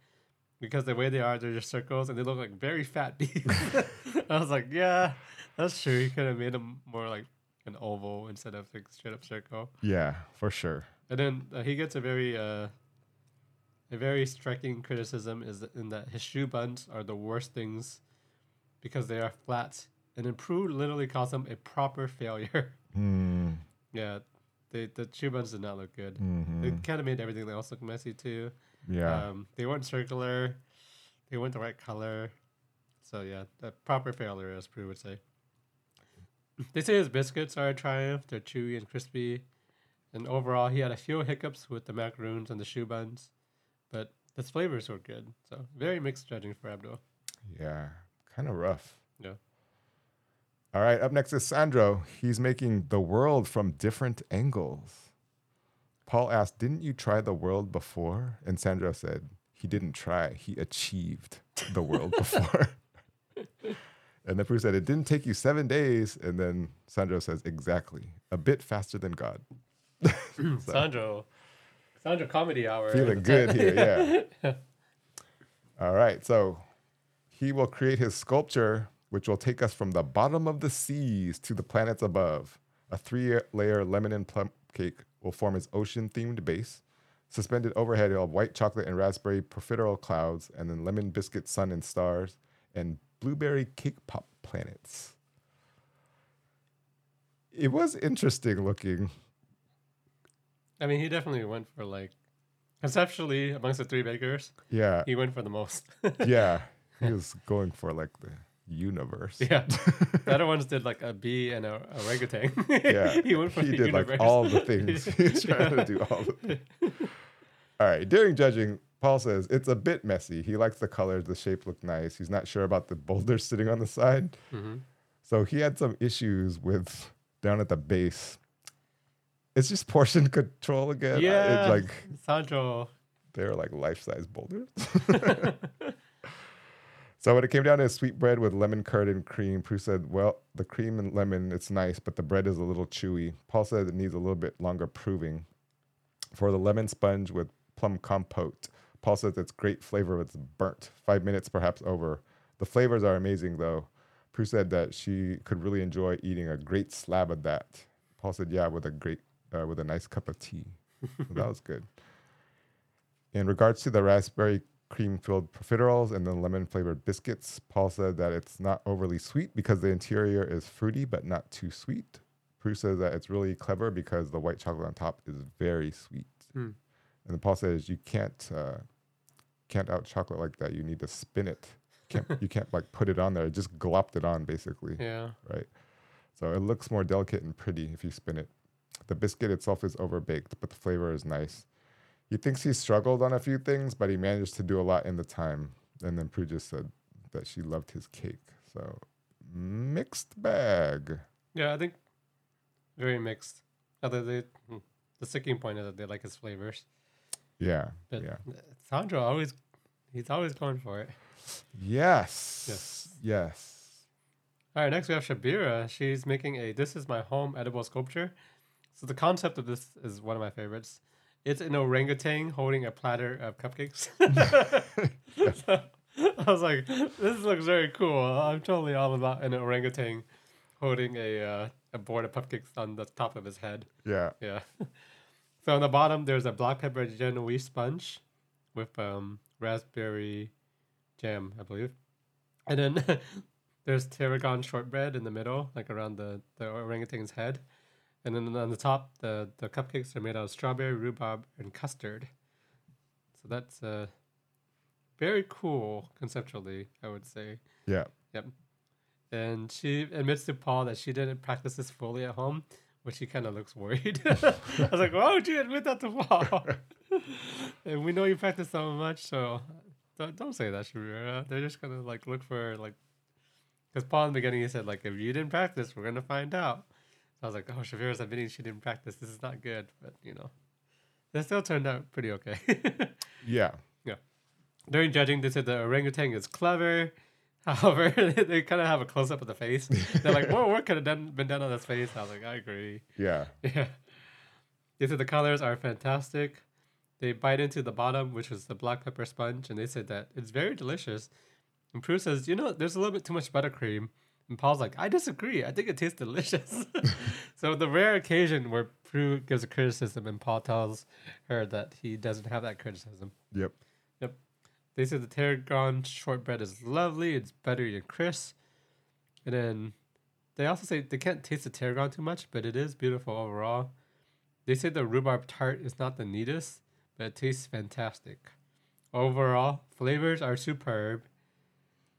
because the way they are, they're just circles and they look like very fat bees. *laughs* I was like, yeah, that's true. You could have made them more like an oval instead of like straight up circle. Yeah, for sure. And then uh, he gets a very uh, a very striking criticism is in that his choux buns are the worst things because they are flat. And then Prue literally calls them a proper failure. Mm, *laughs* yeah, they the choux buns did not look good. mhm. They kind of made everything else look messy too. Yeah. Um, they weren't circular. They weren't the right color. So yeah, a proper failure, as Prue would say. *clears throat* They say his biscuits are a triumph. They're chewy and crispy. And overall, he had a few hiccups with the macaroons and the choux buns, but his flavors were good. So very mixed judging for Abdul. yeah. Kind of rough. Yeah. All right. Up next is Sandro. He's making the world from different angles. Paul asked, Didn't you try the world before? And Sandro said, He didn't try. He achieved the world *laughs* before. and then Prue said, It didn't take you seven days. And then Sandro says, Exactly. A bit faster than God. *laughs* So- Sandro, Sandro comedy hour. Feeling *laughs* good here, yeah. All right, so he will create his sculpture, which will take us from the bottom of the seas to the planets above. A three layer lemon and plum cake will form his ocean themed base. Suspended overhead, have white chocolate and raspberry profiterole clouds, and then lemon biscuit sun and stars, and blueberry cake pop planets. It was interesting looking. I mean, he definitely went for like conceptually amongst the three bakers, Yeah, he went for the most. *laughs* yeah. *laughs* He was going for like the universe. yeah, *laughs* the other ones did like a bee and a orangutan. Yeah, he went for he the did universe. like all the things. He's trying to do all the things. All right. During judging, Paul says it's a bit messy. He likes the colors, the shape look nice. He's not sure about the boulders sitting on the side. Mhm. So he had some issues with down at the base. It's just portion *laughs* control again. Yeah, It's like Sandro. they're like life size boulders. *laughs* *laughs* so when it came down to sweet bread with lemon curd and cream, Prue said, "Well, the cream and lemon, it's nice, but the bread is a little chewy." Paul said it needs a little bit longer proving. For the lemon sponge with plum compote, Paul says it's great flavor. But it's burnt, five minutes perhaps over. The flavors are amazing though. Prue said that she could really enjoy eating a great slab of that. Paul said, "Yeah, with a great, uh, with a nice cup of tea." So that was good. In regards to the raspberry cream filled profiteroles and the lemon flavored biscuits, Paul said that it's not overly sweet because the interior is fruity but not too sweet. Prue says that it's really clever because the white chocolate on top is very sweet. Hmm. And then Paul says you can't uh, can't out chocolate like that. You need to spin it. Can't, you can't like put it on there. Just glopped it on basically Yeah. right? So it looks more delicate and pretty if you spin it. The biscuit itself is overbaked, but the flavor is nice. He thinks he struggled on a few things, but he managed to do a lot in the time. And then Prue just said that she loved his cake. So mixed bag. Yeah, I think very mixed. Other they, hmm, the sticking point is that they like his flavors. Yeah. But yeah. Sandro always, he's always going for it. Yes. Yes. Yes. All right, next we have Syabira. She's making a "This is my home" edible sculpture. So the concept of this is one of my favorites. It's an orangutan holding a platter of cupcakes. *laughs* So, I was like, "This looks very cool." I'm totally all about an orangutan holding a uh, a board of cupcakes on the top of his head. Yeah. Yeah. *laughs* so on the bottom, there's a black pepper Genoese sponge with um, raspberry jam, I believe. And then *laughs* there's tarragon shortbread in the middle, like around the, the orangutan's head. And then on the top, the, the cupcakes are made out of strawberry, rhubarb, and custard. So that's uh, very cool conceptually, I would say. Yeah. Yep. And she admits to Paul that she didn't practice this fully at home, which she kind of looks worried. *laughs* I was like, why would you admit that to Paul? *laughs* and we know you practice so much, so don't, don't say that, Syabira. They're just gonna like look for like, because Paul in the beginning he said like, if you didn't practice, we're gonna find out. So I was like, oh, Syabira's admitting she didn't practice. This is not good, but you know, that still turned out pretty okay. *laughs* Yeah. Yeah. During judging, they said the orangutan is clever. *laughs* However, *laughs* they kind of have a close up of the face. They're like, "More work could have done, been done on this face." I was like, "I agree." Yeah. Yeah. They said the colors are fantastic. They bite into the bottom, which was the black pepper sponge, and they said that it's very delicious. And Prue says, "You know, there's a little bit too much buttercream." And Paul's like, "I disagree. I think it tastes delicious." *laughs* so the rare occasion where Prue gives a criticism and Paul tells her that he doesn't have that criticism. Yep. Yep. They say the tarragon shortbread is lovely. It's buttery and crisp. And then they also say they can't taste the tarragon too much, but it is beautiful overall. They say the rhubarb tart is not the neatest, but it tastes fantastic. Overall, flavors are superb.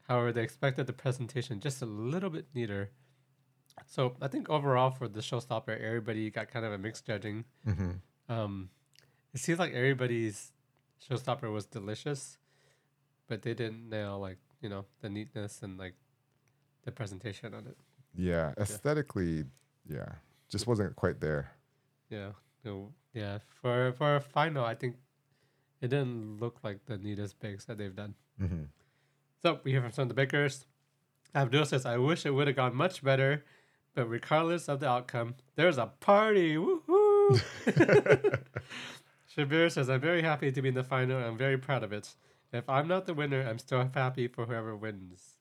However, they expected the presentation just a little bit neater. So I think overall for the showstopper, everybody got kind of a mixed judging. hmm Um, it seems like everybody's showstopper was delicious, but they didn't nail like you know the neatness and like the presentation on it. Yeah. Aesthetically, yeah. Just wasn't quite there. Yeah, no, yeah. For for a final, I think it didn't look like the neatest bakes that they've done. hmm So we hear from some of the bakers. Abdul says, "I wish it would have gone much better, but regardless of the outcome, there's a party. Woohoo!" *laughs* Shabir says, I'm very happy to be in the final. I'm very proud of it. If I'm not the winner, I'm still happy for whoever wins.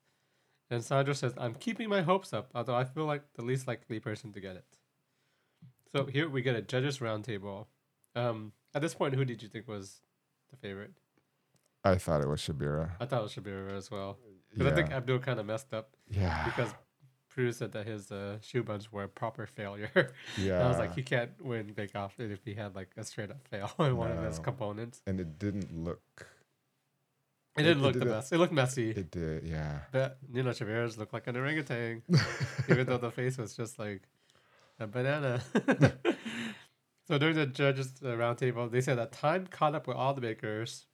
And Sandro says, I'm keeping my hopes up, although I feel like the least likely person to get it. So here we get a judges roundtable. Um, at this point, who did you think was the favorite? I thought it was Syabira. I thought it was Syabira as well. Because Yeah. I think Abdul kind of messed up yeah. because Prue said that his uh, choux buns were a proper failure. yeah. *laughs* And I was like, he can't win Bake Off if he had like a straight up fail *laughs* in one of his components. and it didn't look. It It- didn't it look the best. It looked messy. It did. Yeah. but you know, Syabira's looked like an orangutan, *laughs* even though the face was just like a banana. so during the judges uh, roundtable, they said that time caught up with all the bakers,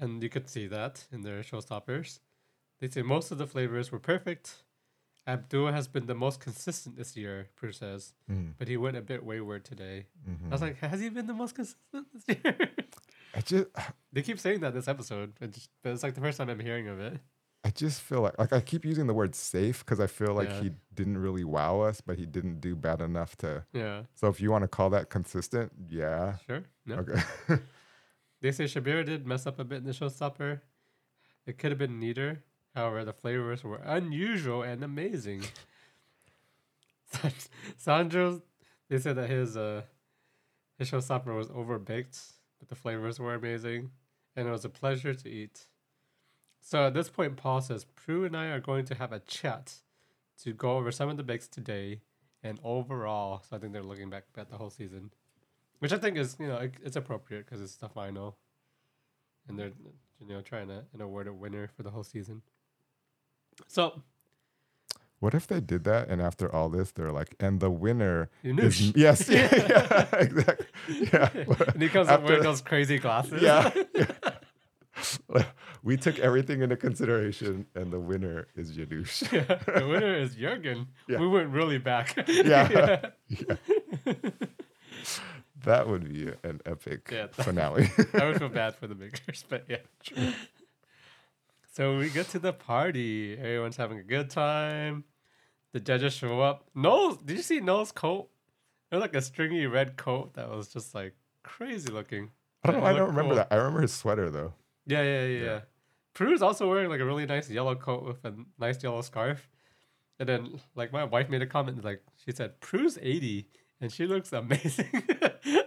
and you could see that in their showstoppers. They say most of the flavors were perfect. Abdul has been the most consistent this year, Prue says, Mm, but he went a bit wayward today. mhm. I was like, has he been the most consistent this year? *laughs* I just, *sighs* they keep saying that this episode, just- but it's like the first time I'm hearing of it. I just feel like, like I keep using the word safe because I feel like Yeah. he didn't really wow us, but he didn't do bad enough to. Yeah, So if you want to call that consistent, yeah. sure. No. Okay. *laughs* They say Syabira did mess up a bit in the showstopper. It could have been neater. However, the flavors were unusual and amazing. *laughs* Sandro, they said that his uh his showstopper was overbaked, but the flavors were amazing, and it was a pleasure to eat. So at this point, Paul says Prue and I are going to have a chat to go over some of the bakes today and overall. So I think they're looking back at the whole season, which I think is you know it's appropriate because it's the final, and they're you know trying to and award a winner for the whole season. So what if they did that and after all this, they're like, and the winner is. *laughs* Yes. Yeah. *laughs* yeah exactly. Yeah. *laughs* and he comes up wearing those crazy glasses. yeah. we took everything into consideration, and the winner is Janusz. the winner is Jurgen. Yeah. We went really back. Yeah. yeah. That would be an epic Yeah. finale. *laughs* I would feel bad *laughs* for the makers, but yeah. So we get to the party. Everyone's having a good time. The judges show up. Noel, did you see Noel's coat? It was like a stringy red coat that was just like crazy looking. I don't know. I don't remember cool. that. I remember his sweater though. Yeah, yeah, yeah, Yeah. yeah. Prue's also wearing like a really nice yellow coat with a nice yellow scarf. And then like my wife made a comment like she said, Prue's 80 and she looks amazing. *laughs*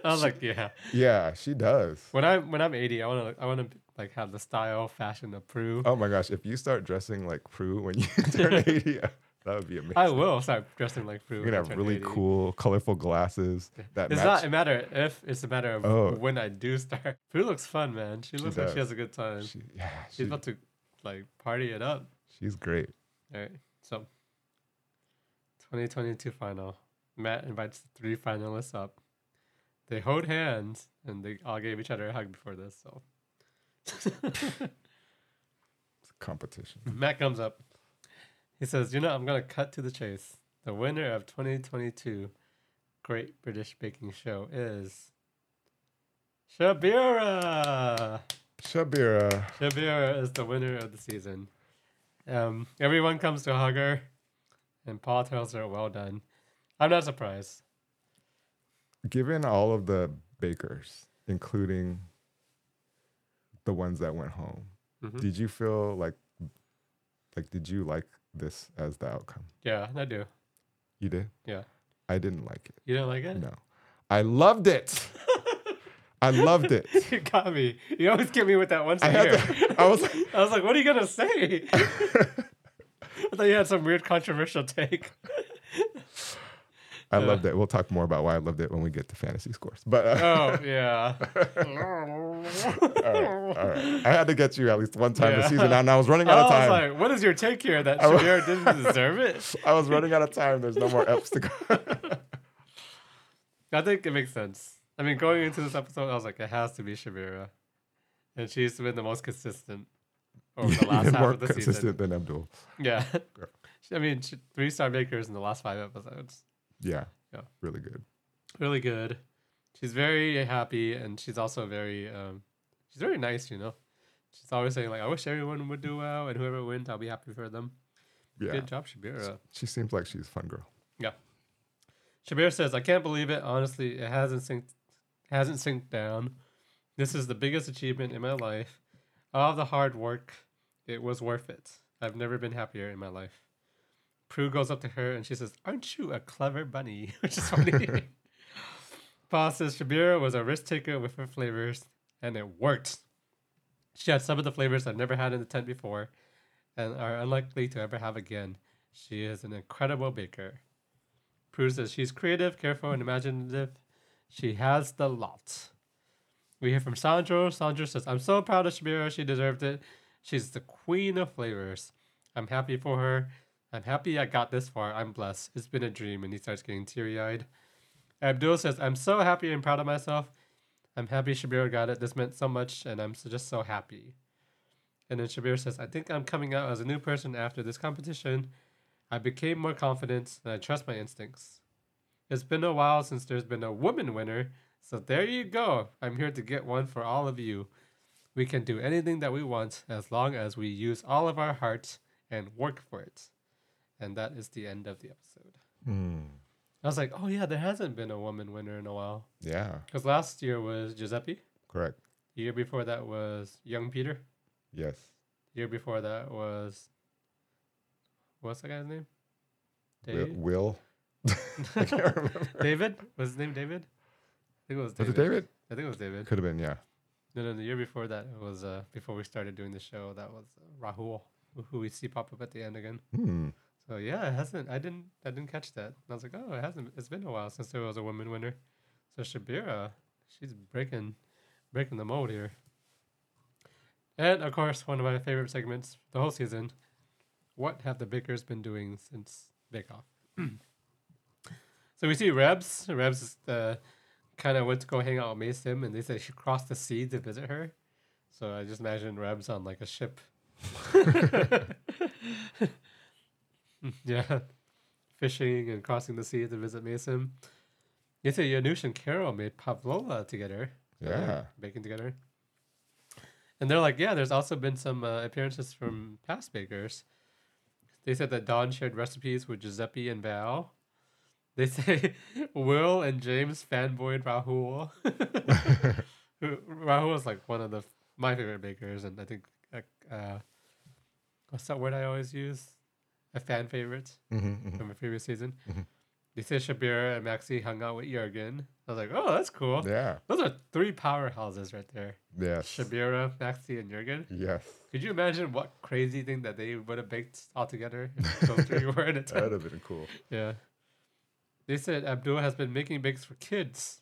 I was like, yeah. Yeah, she does. When I when I'm 80, I wanna I wanna like have the style, fashion of Prue. Oh my gosh, if you start dressing like Prue when you *laughs* turn *laughs* 80, uh, that would be amazing. I will start dressing like Prue. You're gonna have really 80. cool, colorful glasses that It's match. not a matter if, it's a matter of Oh. when I do start. Prue looks fun, man. She looks like she has a good time. she, yeah, She's she, about to like party it up. she's great. All right. So, 2022 final. Matt invites the three finalists up. They hold hands and they all gave each other a hug before this. So, It's a competition. Matt comes up. He says, You know, I'm going to cut to the chase. The winner of 2022 Great British Baking Show is Syabira. Syabira. Syabira is the winner of the season. Um, everyone comes to hug her, and Paul tells her, "Well done." I'm not surprised. Given all of the bakers, including the ones that went home, Mhm. did you feel like, like, did you like this as the outcome? Yeah, I do. You did. Yeah. I didn't like it. You don't like it? No, I loved it. I loved it. *laughs* you got me. You always get me with that once a I year. to- I was like- *laughs* I was like, "What are you gonna say?" *laughs* I thought you had some weird controversial take. I Yeah. loved it. We'll talk more about why I loved it when we get to fantasy scores. But uh, Oh *laughs* yeah. all right, all right. I had to get you at least one time Yeah. this season, and I was running out of time. *laughs* I was like, "What is your take here? That *laughs* Syabira didn't deserve it?" I was running out of time. There's no more eps to go. I think it makes sense. I mean, going into this episode, I was like, it has to be Syabira, and she's been the most consistent over the last half more of the consistent season. than Abdul. Yeah, I mean, three star makers in the last five episodes. Yeah, Yeah. really good. Really good. She's very happy, and she's also very, um, she's very nice. You know, she's always saying like, "I wish everyone would do well, and whoever wins, I'll be happy for them." Yeah, Good job, Syabira. she seems like she's a fun girl. Yeah. Shabir says, I can't believe it. Honestly, it hasn't synced hasn't synced down. This is the biggest achievement in my life. All the hard work, it was worth it. I've never been happier in my life. Prue goes up to her and she says, Aren't you a clever bunny? *laughs* Which is funny. Paul says Syabira was a risk taker with her flavors, and it worked. She had some of the flavors I've never had in the tent before and are unlikely to ever have again. She is an incredible baker. Prue says she's creative, careful, and imaginative. She has the lot. We hear from Sandro. Sandro says, I'm so proud of Syabira. She deserved it. She's the queen of flavors. I'm happy for her. I'm happy I got this far. I'm blessed. It's been a dream. And he starts getting teary eyed. Abdul says, I'm so happy and proud of myself. I'm happy Shabir got it. This meant so much, and I'm so, just so happy. And then Shabir says, I think I'm coming out as a new person after this competition. I became more confident and I trust my instincts. It's been a while since there's been a woman winner, so there you go. I'm here to get one for all of you. We can do anything that we want as long as we use all of our hearts and work for it. And that is the end of the episode. Hmm. I was like, oh yeah, there hasn't been a woman winner in a while. Yeah, Because last year was Giuseppe. correct. The year before that was Young Peter. Yes. The year before that was what's that guy's name? Will. *laughs* I can't remember. David? Was his name David? I think it was David. Was David. it David? I think it was David. Could have been, yeah. No, no, the year before that was uh before we started doing the show. That was uh, Rahul, who- who we see pop up at the end again. Hmm. So yeah, it hasn't. I didn't. I didn't catch that. I was like, oh, it hasn't. It's been a while since there was a woman winner. So Syabira, she's breaking, breaking the mold here. And of course, one of my favorite segments the whole season. What have the bakers been doing since Bake Off? *clears throat* so we see Rebs. Rebs uh, kind of went to go hang out with Mason, and they said she crossed the sea to visit her. So I just imagine Rebs on like a ship. *laughs* *laughs* *laughs* yeah, fishing and crossing the sea to visit Mason. They say Janusz and Carole made pavlova together. Yeah. baking together. And they're like, yeah, there's also been some uh, appearances from past bakers. They said that Dawn shared recipes with Giuseppe and Val. They *laughs* say Will and James fanboyed Rahul. *laughs* Rahul is like one of the my favorite bakers, and I think uh, uh, what's that word I always use? A fan favorite Mm-hmm, from a previous season. Mhm. They say Syabira and Maxy hung out with Jurgen. I was like, oh, that's cool. Yeah. Those are three powerhouses right there. Yes. Syabira, Maxy, and Jurgen. Yes. Could you imagine what crazy thing that they would have baked all together if those three *laughs* were in a That would have been cool. Yeah. They said Abdul has been making bakes for kids.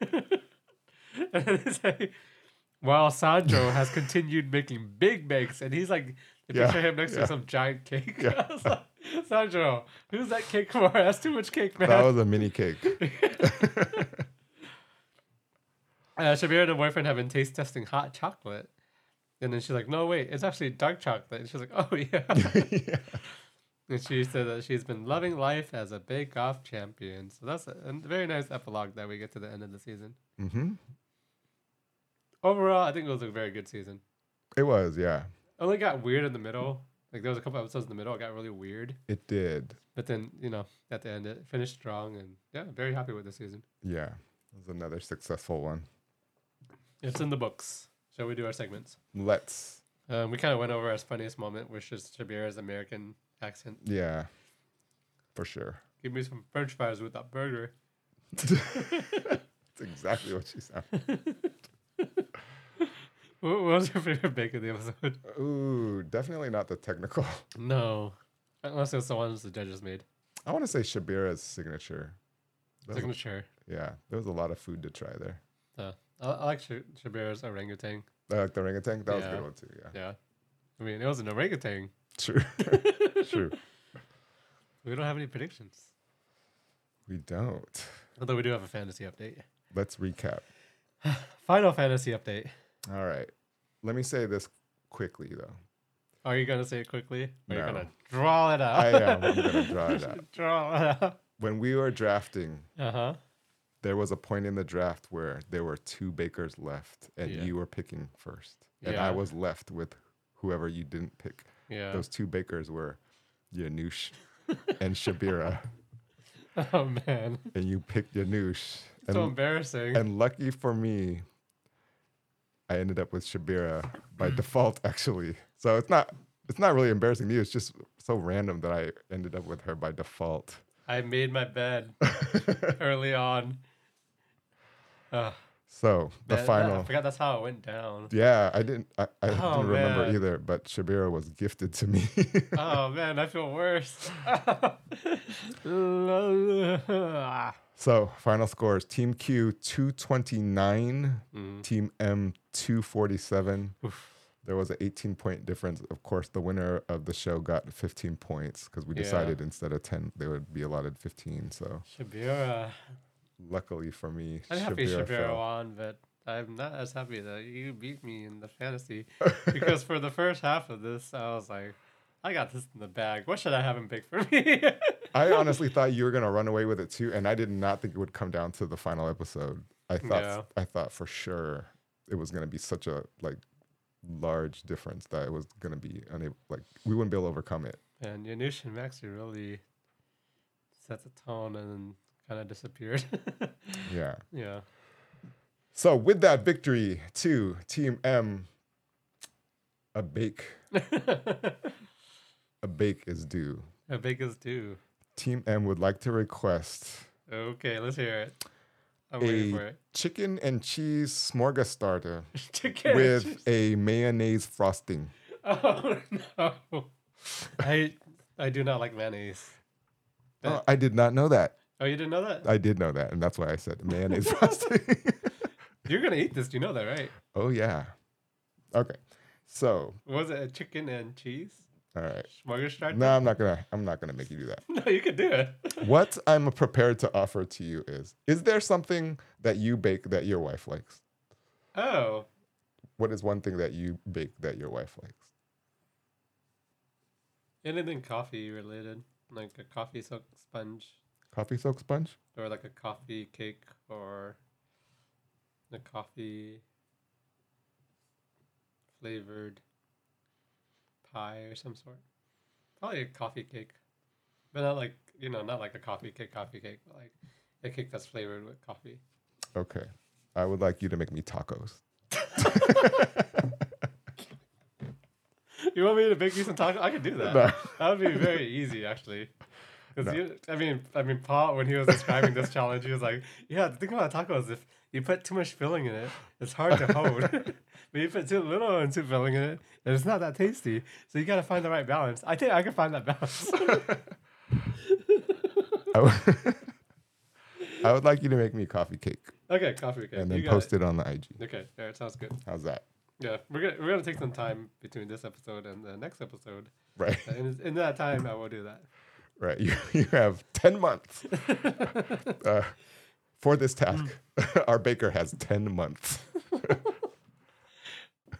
*laughs* and they say, while Sandro has continued making big bakes, and he's like, they Yeah, picture him next yeah. to some giant cake. Yeah. *laughs* I was like, Sandro, who's that cake for? *laughs* That's too much cake, man. That was a mini cake. *laughs* uh, Syabira and her boyfriend have been taste testing hot chocolate. And then she's like, no, wait, it's actually dark chocolate. And she's like, oh, yeah. yeah. and she said that she's been loving life as a Bake Off champion. So that's a, a very nice epilogue that we get to the end of the season. Mm-hmm. Overall, I think it was a very good season. It was, yeah. Only got weird in the middle. Like there was a couple episodes in the middle, it got really weird. It did. But then, you know, at the end, it finished strong. And yeah, very happy with the season. Yeah. It was another successful one. It's in the books. Shall we do our segments? Let's. Um, we kind of went over our funniest moment, which is Syabira's American accent. Yeah. For sure. Give me some french fries with that burger. *laughs* That's exactly what she said. *laughs* What was your favorite bake of the episode? *laughs* Ooh, definitely not the technical. No. Unless it's the ones the judges made. I want to say Syabira's signature. That was- Signature. yeah, there was a lot of food to try there. Uh, I, I like Sh- Syabira's orangutan. I like the orangutan. That was a good one too. Yeah. Yeah. I mean, it was an orangutan. True. *laughs* True. *laughs* We don't have any predictions. We don't. Although we do have a fantasy update. Let's recap. *sighs* Final fantasy update. All right. Let me say this quickly though. Are you going to say it quickly? Or are you No. going to draw it out? I am. I'm gonna draw it *laughs* out. draw it out. When we were drafting, Uh huh. there was a point in the draft where there were two bakers left, and Yeah. you were picking first, and Yeah. I was left with whoever you didn't pick. Yeah. Those two bakers were Janusz and Syabira, *laughs* Oh, man. and you picked Janusz, so And- embarrassing. And lucky for me, I ended up with Syabira by hmm. default, *laughs* actually. So it's not it's not really embarrassing to you. It's just so random that I ended up with her by default. I made my bed *laughs* early on. Ugh, so the final. I forgot that's how it went down. Yeah, I didn't. I, I Oh, didn't remember man. either. But Syabira was gifted to me. oh *laughs* man, I feel worse. *laughs* so final scores: Team Q two twenty nine, Mm, Team M two forty seven. There was an 18 point difference. Of course, the winner of the show got 15 points because we Yeah. decided instead of 10, they would be allotted 15. So Syabira. Luckily for me, I'm happy fell. won, but I'm not as happy that you beat me in the fantasy. because for the first half of this, I was like, I got this in the bag. What should I have him pick for me? *laughs* I honestly thought you were gonna run away with it too, and I did not think it would come down to the final episode. I thought Yeah. I thought for sure it was gonna be such a like large difference that it was gonna be unable like we wouldn't be able to overcome it. and Janusz and Maxy really set the tone and kind of disappeared. *laughs* Yeah. yeah. So with that victory to Team M, a bake *laughs* a bake is due. A bake is due? Team M would like to request Okay, let's hear it. I'm waiting A- for it. chicken and cheese smorgasbord *laughs* starter with a mayonnaise frosting. Oh no. I I do not like mayonnaise. Oh, I did not know that. Oh, you didn't know that? I did know that, and that's why I said mayonnaise *laughs* frosting. *laughs* You're gonna eat this. Do You know that, right? oh yeah. Okay. So, Was it a chicken and cheese? all right. Smorgasbord? No, I'm not gonna. I'm not gonna make you do that. *laughs* No, you could do it. What I'm prepared to offer to you is: Is there something that you bake that your wife likes? Oh, What is one thing that you bake that your wife likes? anything coffee related, like a coffee soak sponge, Coffee soak sponge? or like a coffee cake, or a coffee flavored pie or some sort. Probably a coffee cake, but not like you know, not like a coffee cake, coffee cake, but like a cake that's flavored with coffee. Okay. I would like you to make me tacos. *laughs* You want me to bake you some tacos? I could do that. No. That would be very easy, actually. Because No. you, I mean, I mean, Paul, when he was describing this challenge, he was like, "Yeah, the thing about tacos, if you put too much filling in it, it's hard to hold. *laughs* but if you put too little and too filling in it, and it's not that tasty. So you got to find the right balance. I think I can find that balance. *laughs* I would, *laughs* I would like you to make me a coffee cake okay, coffee cake. and then post it on the IG. Okay, there, it sounds good. How's that? Yeah, we're gonna we're gonna take some time between this episode and the next episode. Right. Uh, and in that time, I will do that. Right. *laughs* You, you have 10 months *laughs* uh, for this task. *laughs* Our baker has 10 months.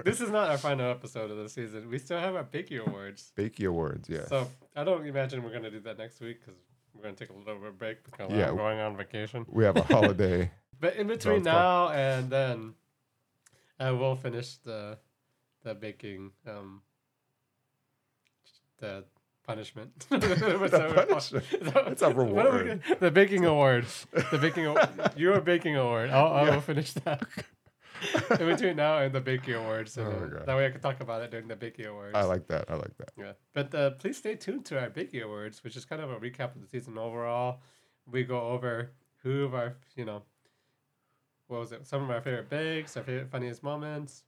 this is not our final episode of the season. We still have our Bakey Awards. Bakey Awards, yeah. So I don't imagine we're gonna do that next week because we're gonna take a little bit of break because Yeah. I'm going on vacation. we have a holiday. But in between fun. now and then, I will finish the the baking um the punishment. *laughs* The punishment. It's a we reward. the baking award. The baking award. *laughs* Your baking award. I'll, I Yeah. finish that. *laughs* in between now and the baking awards. So Oh that- that way I can talk about it during the baking awards. I like that. I like that. Yeah, but uh, please stay tuned to our baking Awards, which is kind of a recap of the season overall. We go over who of our, you know, what was it? Some of our favorite bakes, our favorite funniest moments.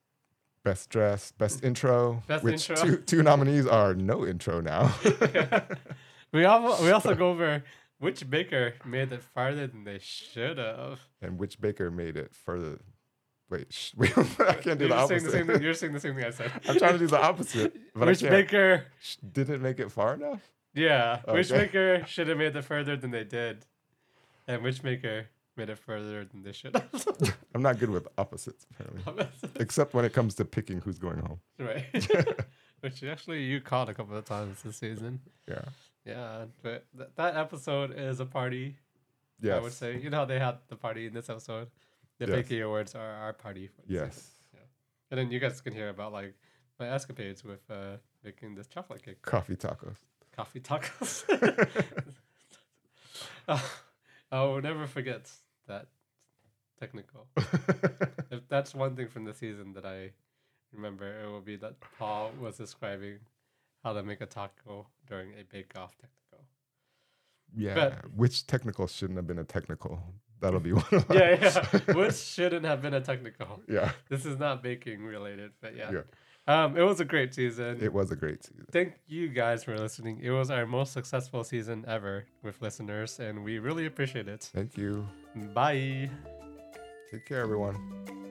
Best dress, best intro. Best which intro. Two, two nominees are no intro now. *laughs* we also we also go over which baker made it farther than they should have. and which baker made it further. Wait, sh- *laughs* wait I can't do You're the saying the same opposite. thing. You're saying the same thing I said. *laughs* I'm trying to do the opposite. But which I can't. baker? Sh- Didn't make it far enough? Yeah, which Okay. baker should have made it further than they did, and which baker made it further than they should have. *laughs* I'm not good with opposites, apparently. Except when it comes to picking who's going home. right. *laughs* *laughs* Which actually you caught a couple of times this season. Yeah. Yeah, but th- that episode is a party. Yeah. I would say. You know how they had the party in this episode. The Yes. Awards are our party. For the season. Yes. And then you guys can hear about like my escapades with uh, making this chocolate cake, Coffee tacos. coffee tacos. Uh, I will never forget that technical. *laughs* if that's one thing from the season that I remember, it will be that Paul was describing how to make a taco during a bake off technical. yeah, But- which technical shouldn't have been a technical. That'll be one. Of Yeah, yeah. *laughs* Which shouldn't have been a technical. yeah, This is not baking related, but yeah. yeah. Um, it was a great season. It was a great season. Thank you guys for listening. It was our most successful season ever with listeners, and we really appreciate it. Thank you. Bye. Take care, everyone.